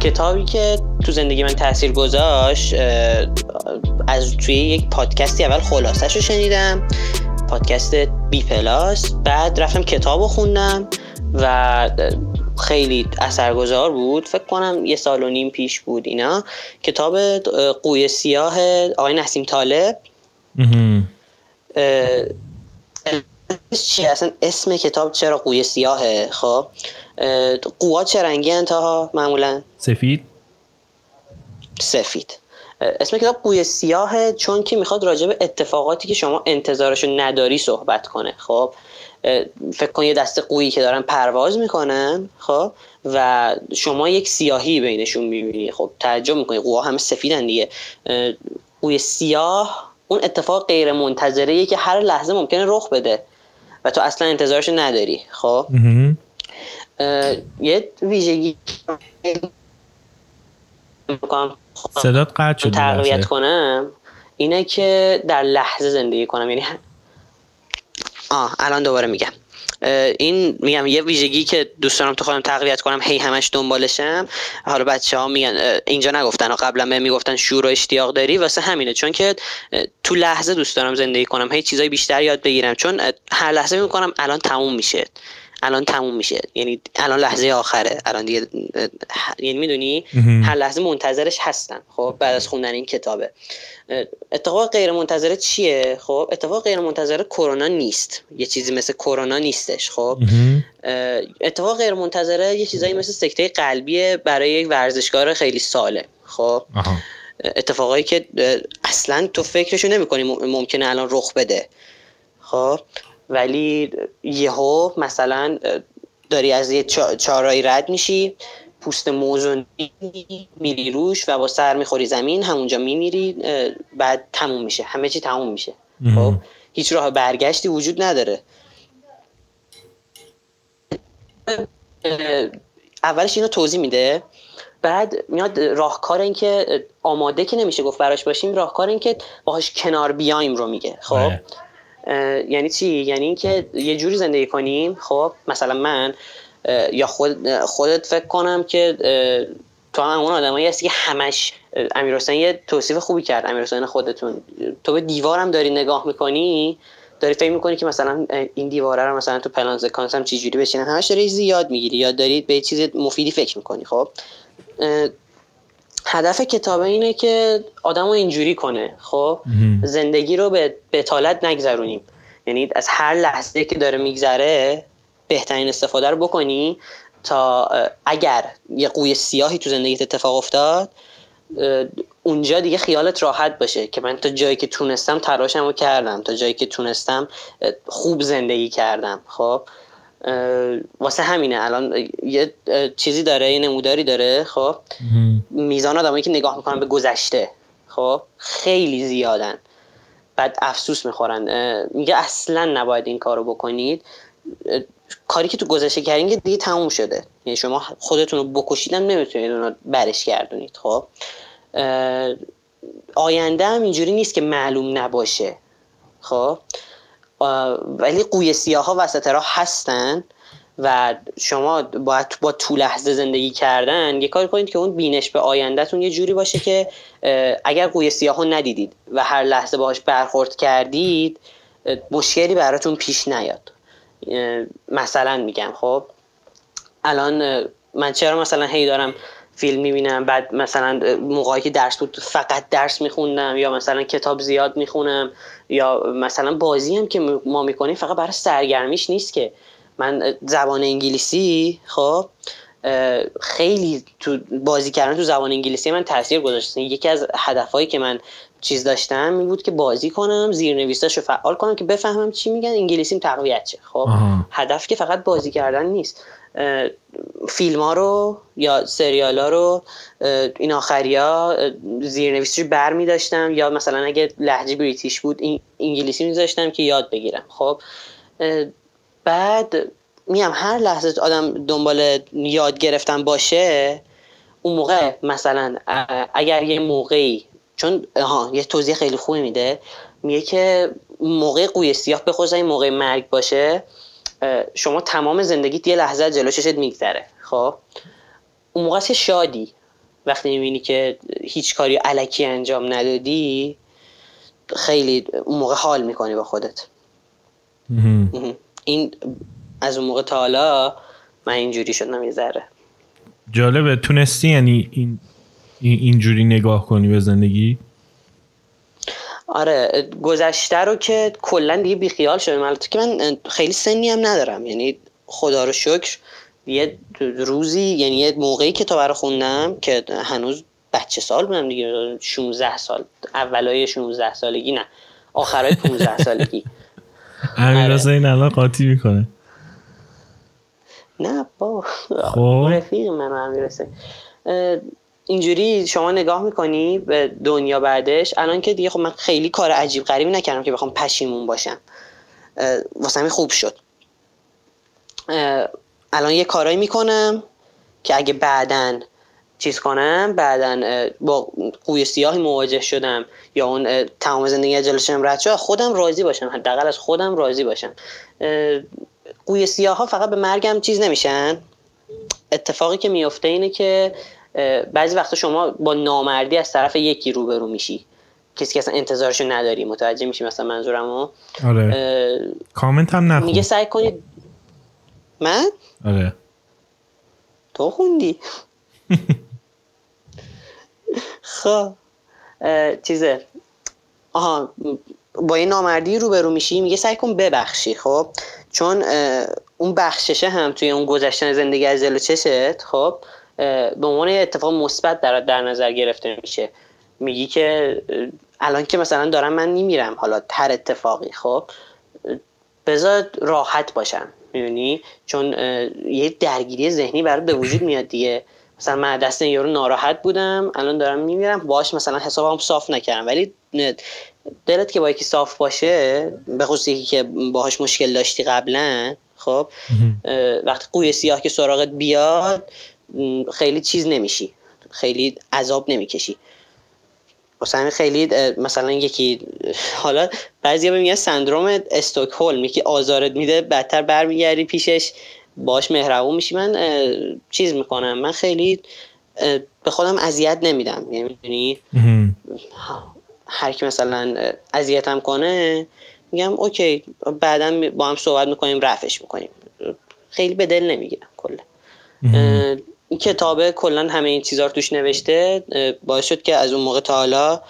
کتابی که تو زندگی من تاثیر گذاشت از توی یک پادکستی اول خلاصش رو شنیدم پادکست بی پلاس. بعد رفتم کتاب رو خوندم و خیلی اثرگذار بود. فکر کنم یه سال و نیم پیش بود اینا. کتاب قوی سیاه آقای نسیم طالب. چی اصلا اسم کتاب چرا قوی سیاهه؟ خب قوها چه رنگی انتها معمولا سفید؟ سفید. اسم کتاب قوی سیاهه چون که می‌خواد راجع به اتفاقاتی که شما انتظارشو نداری صحبت کنه. خب فکر کن یه دسته قویی که دارن پرواز می‌کنن خب و شما یک سیاهی بینشون می‌بینی. خب تعجب می‌کنی. قوها همه سفیدن دیگه. قوی سیاه اون اتفاق غیر منتظره که هر لحظه ممکنه رخ بده و تو اصلا انتظارش نداری. خب؟ یه ویژگی صدات قطع شد تقویت کنم. اینه که در لحظه زندگی کنم یعنی آه الان دوباره میگم. این میگم یه ویژگی که دوست دارم تو خودم تقویت کنم هی همش دنبالشم. حالا بچه ها میگن اینجا نگفتن و قبلا به می‌گفتن شور و اشتیاق داری. واسه همینه چون که تو لحظه دوست دارم زندگی کنم. هی چیزای بیشتر یاد بگیرم. چون هر لحظه می‌کنم الان تموم میشه. الان تموم میشه. یعنی الان لحظه آخره. الان دیگه یعنی می‌دونی؟ هر لحظه منتظرش هستم خب بعد از خوندن این کتابه. اتفاق غیر منتظره چیه؟ خب اتفاق غیر منتظره کرونا نیست. یه چیزی مثل کرونا نیستش. خب اتفاق غیر منتظره یه چیزایی مثل سکته قلبی برای یک ورزشکار خیلی ساله. خب اتفاقایی که اصلا تو فکرشو نمی‌کنی ممکنه الان رخ بده. خب ولی یهو مثلا داری از یه چارایی رد میشی پوست موزون میری روش و با سر می‌خوری زمین همونجا میمیری بعد تموم میشه همه چی تموم میشه. خب هیچ راه برگشتی وجود نداره. اولش اینو توضیح میده بعد میاد راهکار این که آماده که نمیشه گفت براش باشیم راهکار این که باهاش کنار بیایم رو میگه خب؟ بله. یعنی چی؟ یعنی اینکه یه جوری زندگی کنیم خب مثلا من یا خود خودت فکر کنم که تو هم اون آدمایی هستی که همش امیر یه توصیف خوبی کرد امیر خودتون. تو به دیوارم داری نگاه می‌کنی داری فکر می‌کنی که مثلا این دیواره رو مثلا تو پلان سکانس هم چجوری بشینه همش داری زیاد می‌گیری یا داری به چیز مفیدی فکر می‌کنی خب؟ هدف کتاب اینه که آدم رو اینجوری کنه خب؟ زندگی رو به بتالت نگذرونیم. یعنی از هر لحظه که داره میگذره بهترین استفاده رو بکنی تا اگر یه قوی سیاهی تو زندگیت اتفاق افتاد اونجا دیگه خیالت راحت باشه که من تا جایی که تونستم تلاشم رو کردم تا جایی که تونستم خوب زندگی کردم خب؟ واسه همینه. الان یه چیزی داره یه نموداری داره خب؟ میزان آدمایی که نگاه می‌کنن به گذشته خب؟ خیلی زیادن. بعد افسوس می‌خورن. میگه اصلا نباید این کارو بکنید. کاری که تو گذشته کردین دیگه تموم شده. یعنی شما خودتون رو بکشیدم نمی‌تونید اونو برش گردونید خب؟ آینده هم اینجوری نیست که معلوم نباشه. خب؟ ولی قوی سیاه ها وسط راه هستن و شما باید با تو لحظه زندگی کردن یه کار کنید که اون بینش به آیندهتون یه جوری باشه که اگر قوی سیاه ها ندیدید و هر لحظه باهاش برخورد کردید مشکلی براتون پیش نیاد. مثلا میگم خب الان من چرا مثلا هی دارم فیلم می‌بینم بعد مثلا موقعی که درس بود فقط درس میخوندم یا مثلا کتاب زیاد می‌خونم یا مثلا بازی هم که ما می‌کنیم فقط برای سرگرمیش نیست که. من زبان انگلیسی خب خیلی تو بازی کردن تو زبان انگلیسی من تاثیر گذاشته یکی از هدفهایی که من چیز داشتم این بود که بازی کنم زیر رو فعال کنم که بفهمم چی میگن. انگلیسیم تقویت شه. خب هدف که فقط بازی کردن نیست. فیلم ها رو یا سریال ها رو این آخری ها زیرنویسش بر می داشتم. یا مثلا اگه لحجه بریتیش بود انگلیسی می داشتم که یاد بگیرم. خب بعد میم هر لحظه آدم دنبال یاد گرفتن باشه اون موقع مثلا اگر یه موقعی چون ها یه توضیح خیلی خوبی میده. میگه که موقع قوی سیاه به این موقع مرگ باشه شما تمام زندگیت یه لحظه جلو چشت میگذره. خب؟ اون موقع که شادی؟ وقتی می‌بینی که هیچ کاری علکی انجام ندادی خیلی اون موقع حال می‌کنی با خودت. این از اون موقع تا حالا من اینجوری شدم یه ذره. جالبه تونستی یعنی این اینجوری نگاه کنی به زندگی؟ آره گذشته رو که کلا دیگه بیخیال شدم. البته که من خیلی سنی هم ندارم. یعنی خدا رو شکر یه روزی یعنی یه موقعی که تا رو خوندم که هنوز بچه سال بودم دیگه 16 سال. اولای 16 سالگی نه آخرای 15 سالگی. امیر حسین الان قاطی می‌کنه. نه با خب. رفیق من امیر اینجوری شما نگاه می‌کنی به دنیا بعدش الان که دیگه خب من خیلی کار عجیب غریبی نکردم که بخوام پشیمون باشم. واسه خوب شد. الان یه کارایی می‌کنم که اگه بعدن چیز کنم بعدا با قوی سیاهی مواجه شدم یا اون تمام زندگی جلوشم رد شد خودم راضی باشم. حداقل از خودم راضی باشم. قوی سیاه ها فقط به مرگم چیز نمیشن. اتفاقی که میفته اینه که بعضی وقتا شما با نامردی از طرف یکی روبرو میشی. کسی که اصلا انتظارشو نداری متوجه میشی مثلا منظورمو. آره. کامنت هم نخون. میگه سعی کنید. من؟ آره. تو خوندی. خب. چیزه. آها با این نامردی روبرو میشی میگه سعی کن ببخشی خب؟ چون اون بخششه هم توی اون گذشتن زندگی از دل چشت خب؟ به عنوان اتفاق مثبت در در نظر گرفته میشه. میگی که الان که مثلا دارم من نمیرم حالا تر اتفاقی خب؟ بذار راحت باشم می‌دونی؟ چون یه درگیری ذهنی برای به وجود میاد دیگه. مثلا من دست یارو ناراحت بودم الان دارم میمیرم باش مثلا حسابم صاف نکردم. ولی دلت که با یکی صاف باشه به خصوص یکی که باهاش مشکل داشتی قبلا خب؟ وقتی قوی سیاه که سراغت بیاد خیلی چیز نمیشی. خیلی عذاب نمی‌کشی. واسه همین خیلی مثلا یکی حالا بعضی میگن سندروم استوکهلم یکی آزارت میده بدتر برمیگردی پیشش باش مهربون میشی. من چیز می‌کنم. من خیلی به خودم اذیت نمیدم. یعنی هر کی مثلا اذیتم کنه میگم اوکی بعدا با هم صحبت می‌کنیم رفش می‌کنیم. خیلی به دل نمی‌گیرم کلا. کتابه کلا همه این چیزا رو توش نوشته باعث شد که از اون موقع تا حالا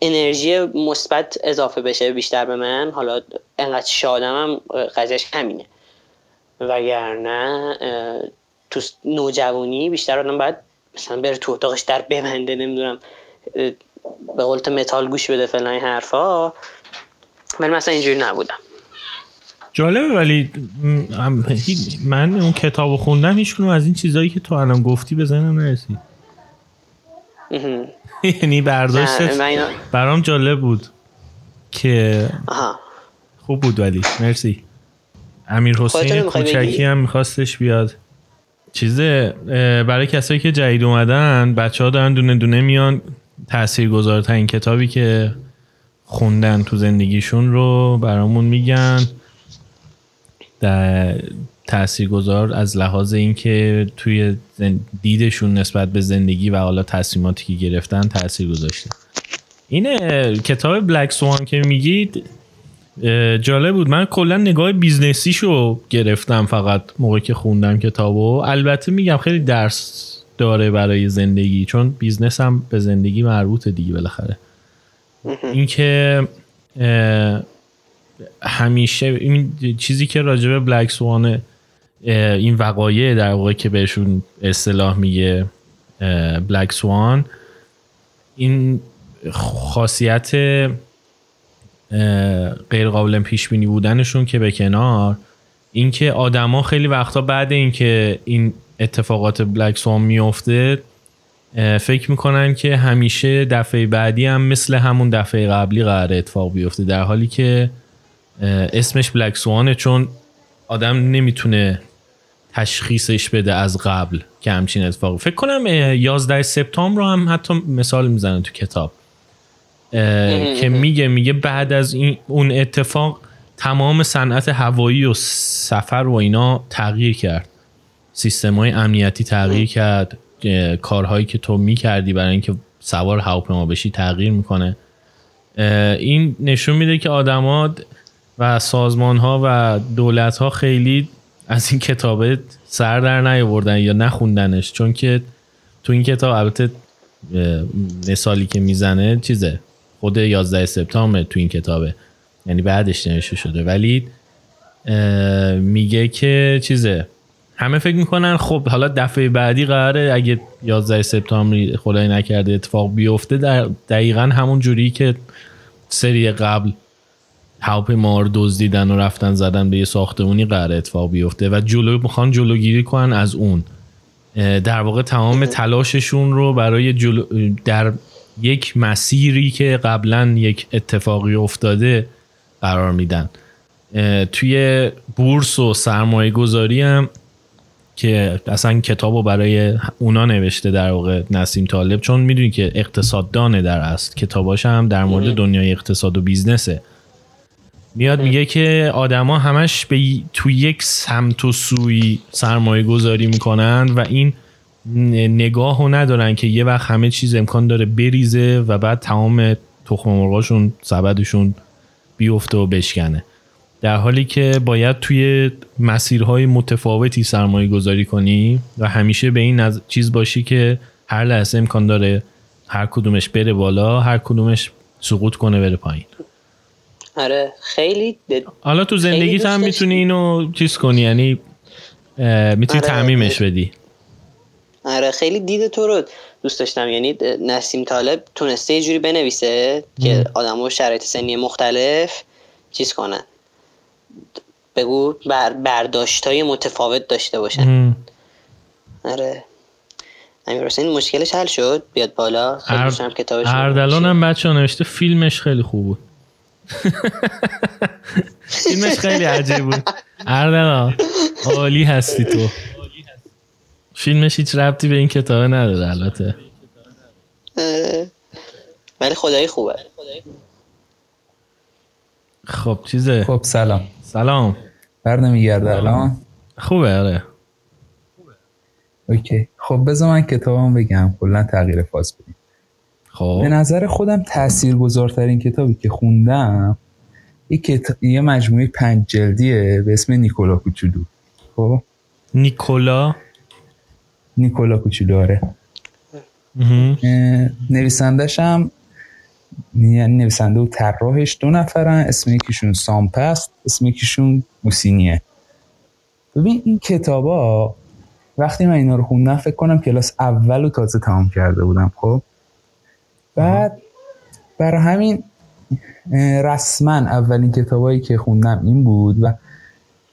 انرژی مثبت اضافه بشه بیشتر به من. حالا انقدر شادم هم قضیهش همینه. وگرنه تو نوجوانی بیشتر آدم باید مثلا بره تو اتاقش در ببنده نمی‌دونم به قولت متال گوش بده فلان حرفا. من مثلا اینجوری نبودم. جالبه ولی من اون کتاب خوندم هیچ از این چیزهایی که تو الان گفتی به ذهنم نرسید یعنی برداشتت برام جالب بود که خوب بود ولی. مرسی. امیر حسین کوچکی هم میخواستش بیاد. چیزه برای کسایی که جدید اومدن بچه ها دارن دونه دونه میان تأثیر گذارترین کتابی که خوندن تو زندگیشون رو برامون میگن. تاثیرگذار از لحاظ اینکه توی دیدشون نسبت به زندگی و حالا تصمیماتی که گرفتن تاثیر گذاشته. این کتاب Black Swan که میگید جالب بود. من کلا نگاه business یشو گرفتم فقط موقعی که خوندم کتابو. البته میگم خیلی درس داره برای زندگی چون بیزنس هم به زندگی مربوطه دیگه بالاخره. اینکه همیشه این چیزی که راجبه بلک سوان این وقایع در واقع که بهشون اصطلاح میگه بلک سوان این خاصیت غیر قابل پیش بینی بودنشون که به کنار اینکه آدما خیلی وقتا بعد اینکه این اتفاقات بلک سوان میفته فکر می‌کنن که همیشه دفعه بعدی هم مثل همون دفعه قبلی قرار اتفاق بیفته در حالی که اسمش بلک سوانه چون آدم نمی‌تونه تشخیصش بده از قبل که همچین اتفاق فکر کنم 11 سپتامبر رو هم حتی مثال می‌زنه تو کتاب. که میگه میگه بعد از این اون اتفاق تمام صنعت هوایی و سفر و اینا تغییر کرد. سیستم های امنیتی تغییر کرد. کارهایی که تو می‌کردی برای اینکه سوار هواپیما بشی تغییر می‌کنه. این نشون میده که آدما و سازمان ها و دولت ها خیلی از این کتابه سر در نیاوردن یا نخوندنش چون که تو این کتاب البته مثالی که می‌زنه چیزه خود 11 سپتامبر تو این کتابه یعنی بعدش نوشته شده. ولی میگه که چیزه همه فکر می‌کنن خب حالا دفعه بعدی قراره اگه 11 سپتامبر خدای نکرده اتفاق بیفته در دقیقا همون جوری که سری قبل هواپیما رو دزدیدن و رفتن زدن به یه ساختمونی قرار اتفاق بیفته و جلو می‌خوان جلوگیری کنن از اون. در واقع تمام تلاششون رو برای جلو در یک مسیری که قبلا یک اتفاقی افتاده قرار میدن. توی بورس و سرمایه گذاری هم که اصلا کتاب رو برای اونا نوشته در واقع نسیم طالب چون می‌دونی که اقتصاددانه در است کتاباش هم در مورد دنیای اقتصاد و بیزنسه. میاد میگه که آدما همش به تو یک سمت و سوی سرمایه گذاری می‌کنن و این نگاه رو ندارن که یه وقت همه چیز امکان داره بریزه و بعد تمام تخم مرغاشون سبدشون بیفته و بشکنه. در حالی که باید توی مسیرهای متفاوتی سرمایه گذاری کنی و همیشه به این چیز باشی که هر لحظه امکان داره هر کدومش بره بالا هر کدومش سقوط کنه بره پایین. آره خیلی حالا تو زندگیت هم می‌تونی اینو چیز کنی یعنی می‌تونی آره تعمیمش بدی. آره خیلی دید تو رو دوست داشتم. یعنی نسیم طالب تونسته یه جوری بنویسه که آدم و شرایط سنی مختلف چیز کنن. بگو بر برداشت های متفاوت داشته باشن. آره. امیر حسین مشکلش حل شد؟ بیاد بالا. خیلی کتابش اردلان هم بچه نوشته فیلمش خیلی خوب بود. فیلمش خیلی عجیب بود. اردلان عالی هستی تو. فیلمش هیچ ربطی به این کتاب نداره البته. ولی خدایی خوبه. خب چیزه؟ خب سلام. سلام. بر نمیگرده الان؟ خوبه آره. اوکی. خب بذار من کتابم بگم. کلا تغییر فاز بدیم. خب. به نظر خودم تاثیرگذارترین کتابی که خوندم یه, کتاب... یه مجموعه پنج جلدیه به اسم نیکولا کوچولو. خب؟ نیکولا؟ نیکولا کوچولو آره. نویسندش هم یعنی نویسنده و طراحش دو نفرن. اسم یکیشون سامپست اسم یکیشون موسینیه. ببین این کتابا وقتی من اینا رو خوندم فکر کنم کلاس اول و تازه تمام کرده بودم خب؟ بعد برای همین رسما اولین کتابایی که خوندم این بود و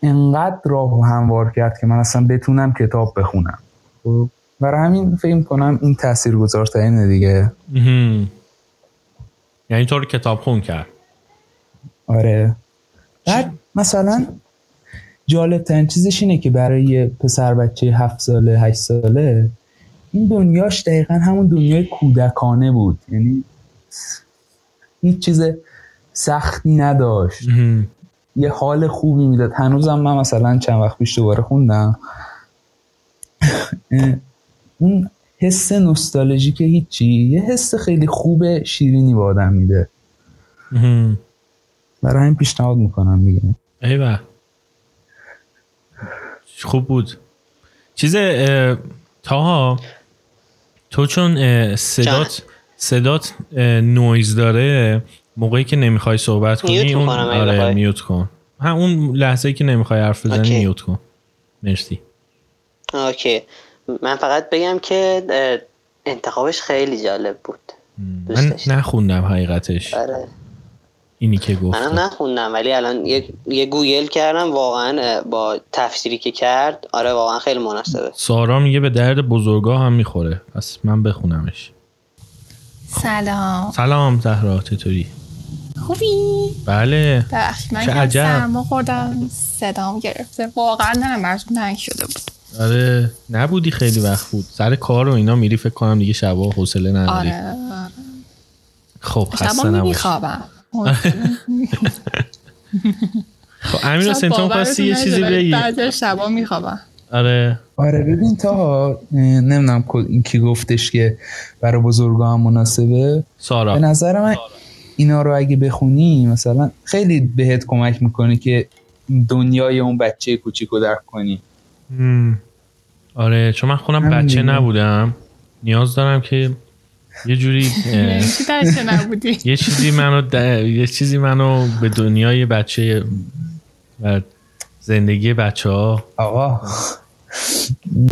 انقدر راه و هموار کرد که من اصلا بتونم کتاب بخونم. خب. برای همین فکر کنم این تأثیر گذارترینه دیگه یعنی تو رو کتاب خون کرد. آره. بعد مثلا جالب ترین چیزش اینه که برای پسر بچه هفت ساله هشت ساله این دنیاش دقیقا همون دنیای کودکانه بود. یعنی هیچ چیز سختی نداشت. یه حال خوبی می‌داد. هنوزم من مثلا چند وقت پیش دوباره خوندم. اون حس که هیچی یه حس خیلی خوب شیرینی با آدم میده. برای این پیشنهاد می‌کنم دیگه. ایوه. خوب بود. چیز تاها تو چون صدات صدات نویز داره موقعی که نمی‌خوای صحبت کنی اون آره mute کن. هم اون لحظه که نمی‌خوای حرف بزنی mute کن. مرسی. OK. من فقط بگم که انتخابش خیلی جالب بود. من نخوندم حقیقتش. آره. اینی که گفت من نخوندم ولی الان یه, یه گوگل کردم واقعا با تفسیری که کرد آره واقعا خیلی مناسبه. سارا میگه به درد بزرگا هم می‌خوره. پس من بخونمش. سلام. سلام زهرا چطوری؟ خوبی؟ بله. من چه عجب. سرما خوردم صدام گرفته. واقعا نه براتون تنگ شده بود. آره نبودی خیلی وقت بود. سر کار و اینا میری فکر کنم دیگه شبا حوصله نداری. آره خب خسته نباش خب امیر حسین تو خواستی یه چیزی بگی. بعد شبا میخوابم. آره. آره ببین تا نمی‌دونم این کی گفتش که برای بزرگا هم مناسبه. سارا. به نظر من اینا رو اگه بخونی مثلا خیلی بهت کمک می‌کنه که دنیای اون بچه کوچیکو درک کنی. آره چون من خونم بچه نبودم. نیاز دارم که یه جوری یه چیزی منو یه چیزی منو به دنیای بچه و زندگی بچه ها آقا.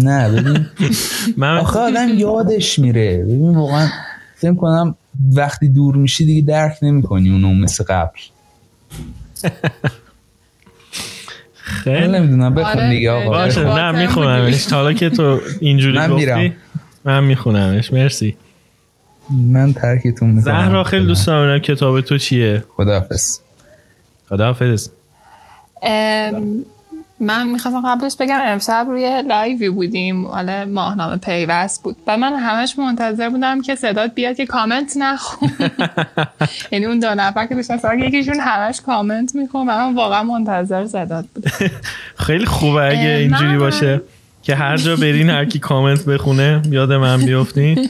نه ببین. من آخه آدم یادش میره. ببین واقعا فکر کنم وقتی دور میشی دیگه درک نمی کنی اونو مثل قبل. خیلی. نمی‌دونم بخون آره، دیگه آقا. باشه نه میخونمش. حالا که تو اینجوری من گفتی من میخونمش. مرسی. من ترکتون می‌کنم. زهرا خیلی دوست دارم کتاب تو چیه. خداحافظ. خداحافظ. من می‌خواستم قبلش بگم امشب روی live ی بودیم. حالا ماهنامه پیوست بود. و من همش منتظر بودم که صدات بیاد که کامنت نخون. یعنی اون دو نفر که بشن یکیشون همش کامنت میخون و من واقعا منتظر صدات بود. خیلی خوبه اگه اینجوری باشه که هر جا برین هر کی کامنت بخونه یاد من بیفتین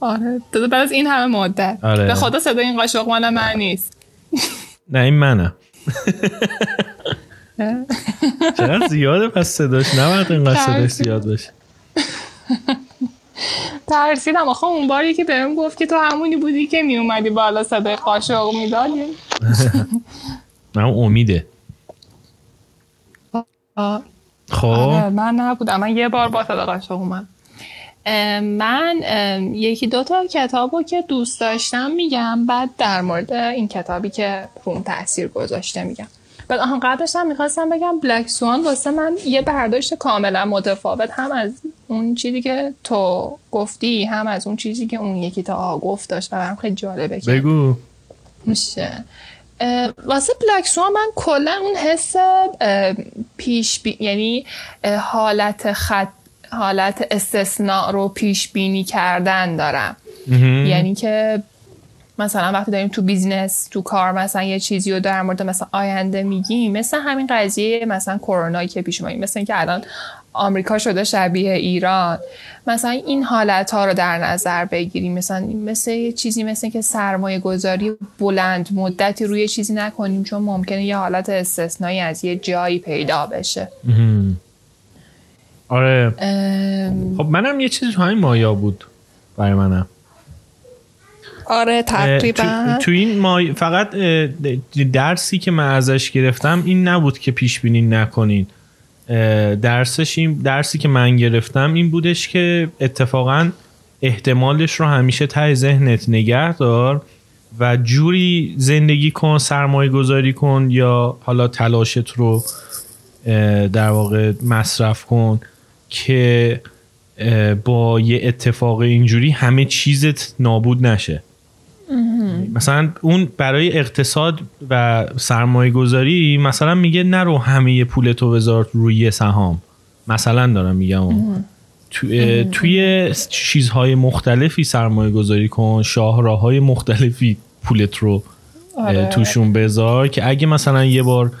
آره. بعد از این همه مدت. آره. به خدا صدا این قاشق مال من نیست. نه این منم چقدر زیاده پس صداش. نباید اینقدر صداش زیاد باشه. ترسیدم. آخه اون باری که بهم گفت که تو همونی بودی که می اومدی بالا صدای قاشق می‌داد من امیده. خب. آره، من نبودم. من یه بار با صدای قاشق اومد من یکی دو تا کتاب که دوست داشتم میگم بعد در مورد این کتابی که روم تاثیر گذاشته میگم. بعد آهان قبلش هم می‌خواستم بگم بلک سوان واسه من یه برداشت کاملا متفاوت هم از اون چیزی که تو گفتی هم از اون چیزی که اون یکی تا گفت داشت و برام خیلی جالبه که بگو. میشه. واسه Black Swan من کلا اون حس پیش بی... یعنی حالت خط حالت استثناء رو پیش بینی کردن دارم. یعنی که مثلا وقتی داریم تو business تو کار مثلا یه چیزی رو در مورد مثلا آینده میگیم مثل همین قضیه مثلا کرونایی که پیش اومد مثل اینکه الان آمریکا شده شبیه ایران. مثلا این حالت ها رو در نظر بگیریم. مثلا مثل چیزی مثل که سرمایه گذاری بلند مدتی روی چیزی نکنیم چون ممکنه یه حالت استثنایی از یه جایی پیدا بشه. آره. خب منم یه چیزی تو همین مایا بود برای منم. آره تقریبا. تو, این ما فقط درسی که من ازش گرفتم این نبود که پیش بینی نکنین. درسش این درسی که من گرفتم این بودش که اتفاقا احتمالش رو همیشه ته ذهنت نگه دار و جوری زندگی کن سرمایه گذاری کن یا حالا تلاشت رو در واقع مصرف کن. که با یه اتفاق اینجوری همه چیزت نابود نشه. مثلا اون برای اقتصاد و سرمایه گذاری مثلا میگه نرو همه پولتو بذار روی سهام. مثلا دارم میگم. تو، توی چیزهای مختلفی سرمایه گذاری کن شاهراه های مختلفی پولت رو آره. توشون بذار که اگه مثلا یه بار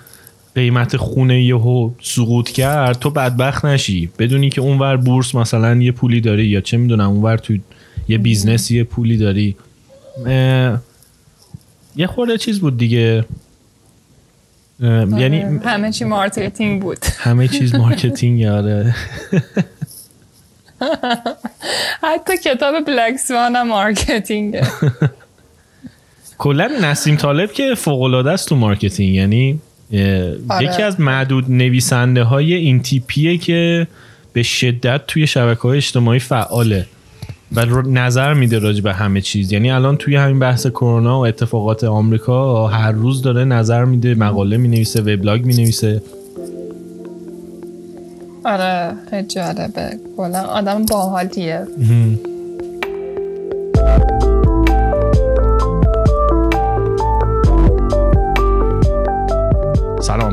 قیمت خونه یهو سقوط کرد تو بدبخت نشی. بدونی که اونور بورس مثلا یه پولی داری یا چه می‌دونم اونور تو یه business یه پولی داری. یه خورده چیز بود دیگه. یعنی آره، همه چی marketing بود. همه چیز marketing آره. حتی کتاب Black Swan هم marketing ه کلا نسیم طالب که فوق العاده است تو marketing یعنی آره. یکی از معدود نویسنده های این تیپیه که به شدت توی شبکه های اجتماعی فعاله و نظر میده راجع به همه چیز. یعنی الان توی همین بحث کرونا و اتفاقات آمریکا هر روز داره نظر میده مقاله می‌نویسه وبلاگ می‌نویسه. آره خیلی جالبه. کلا آدم باحالیه.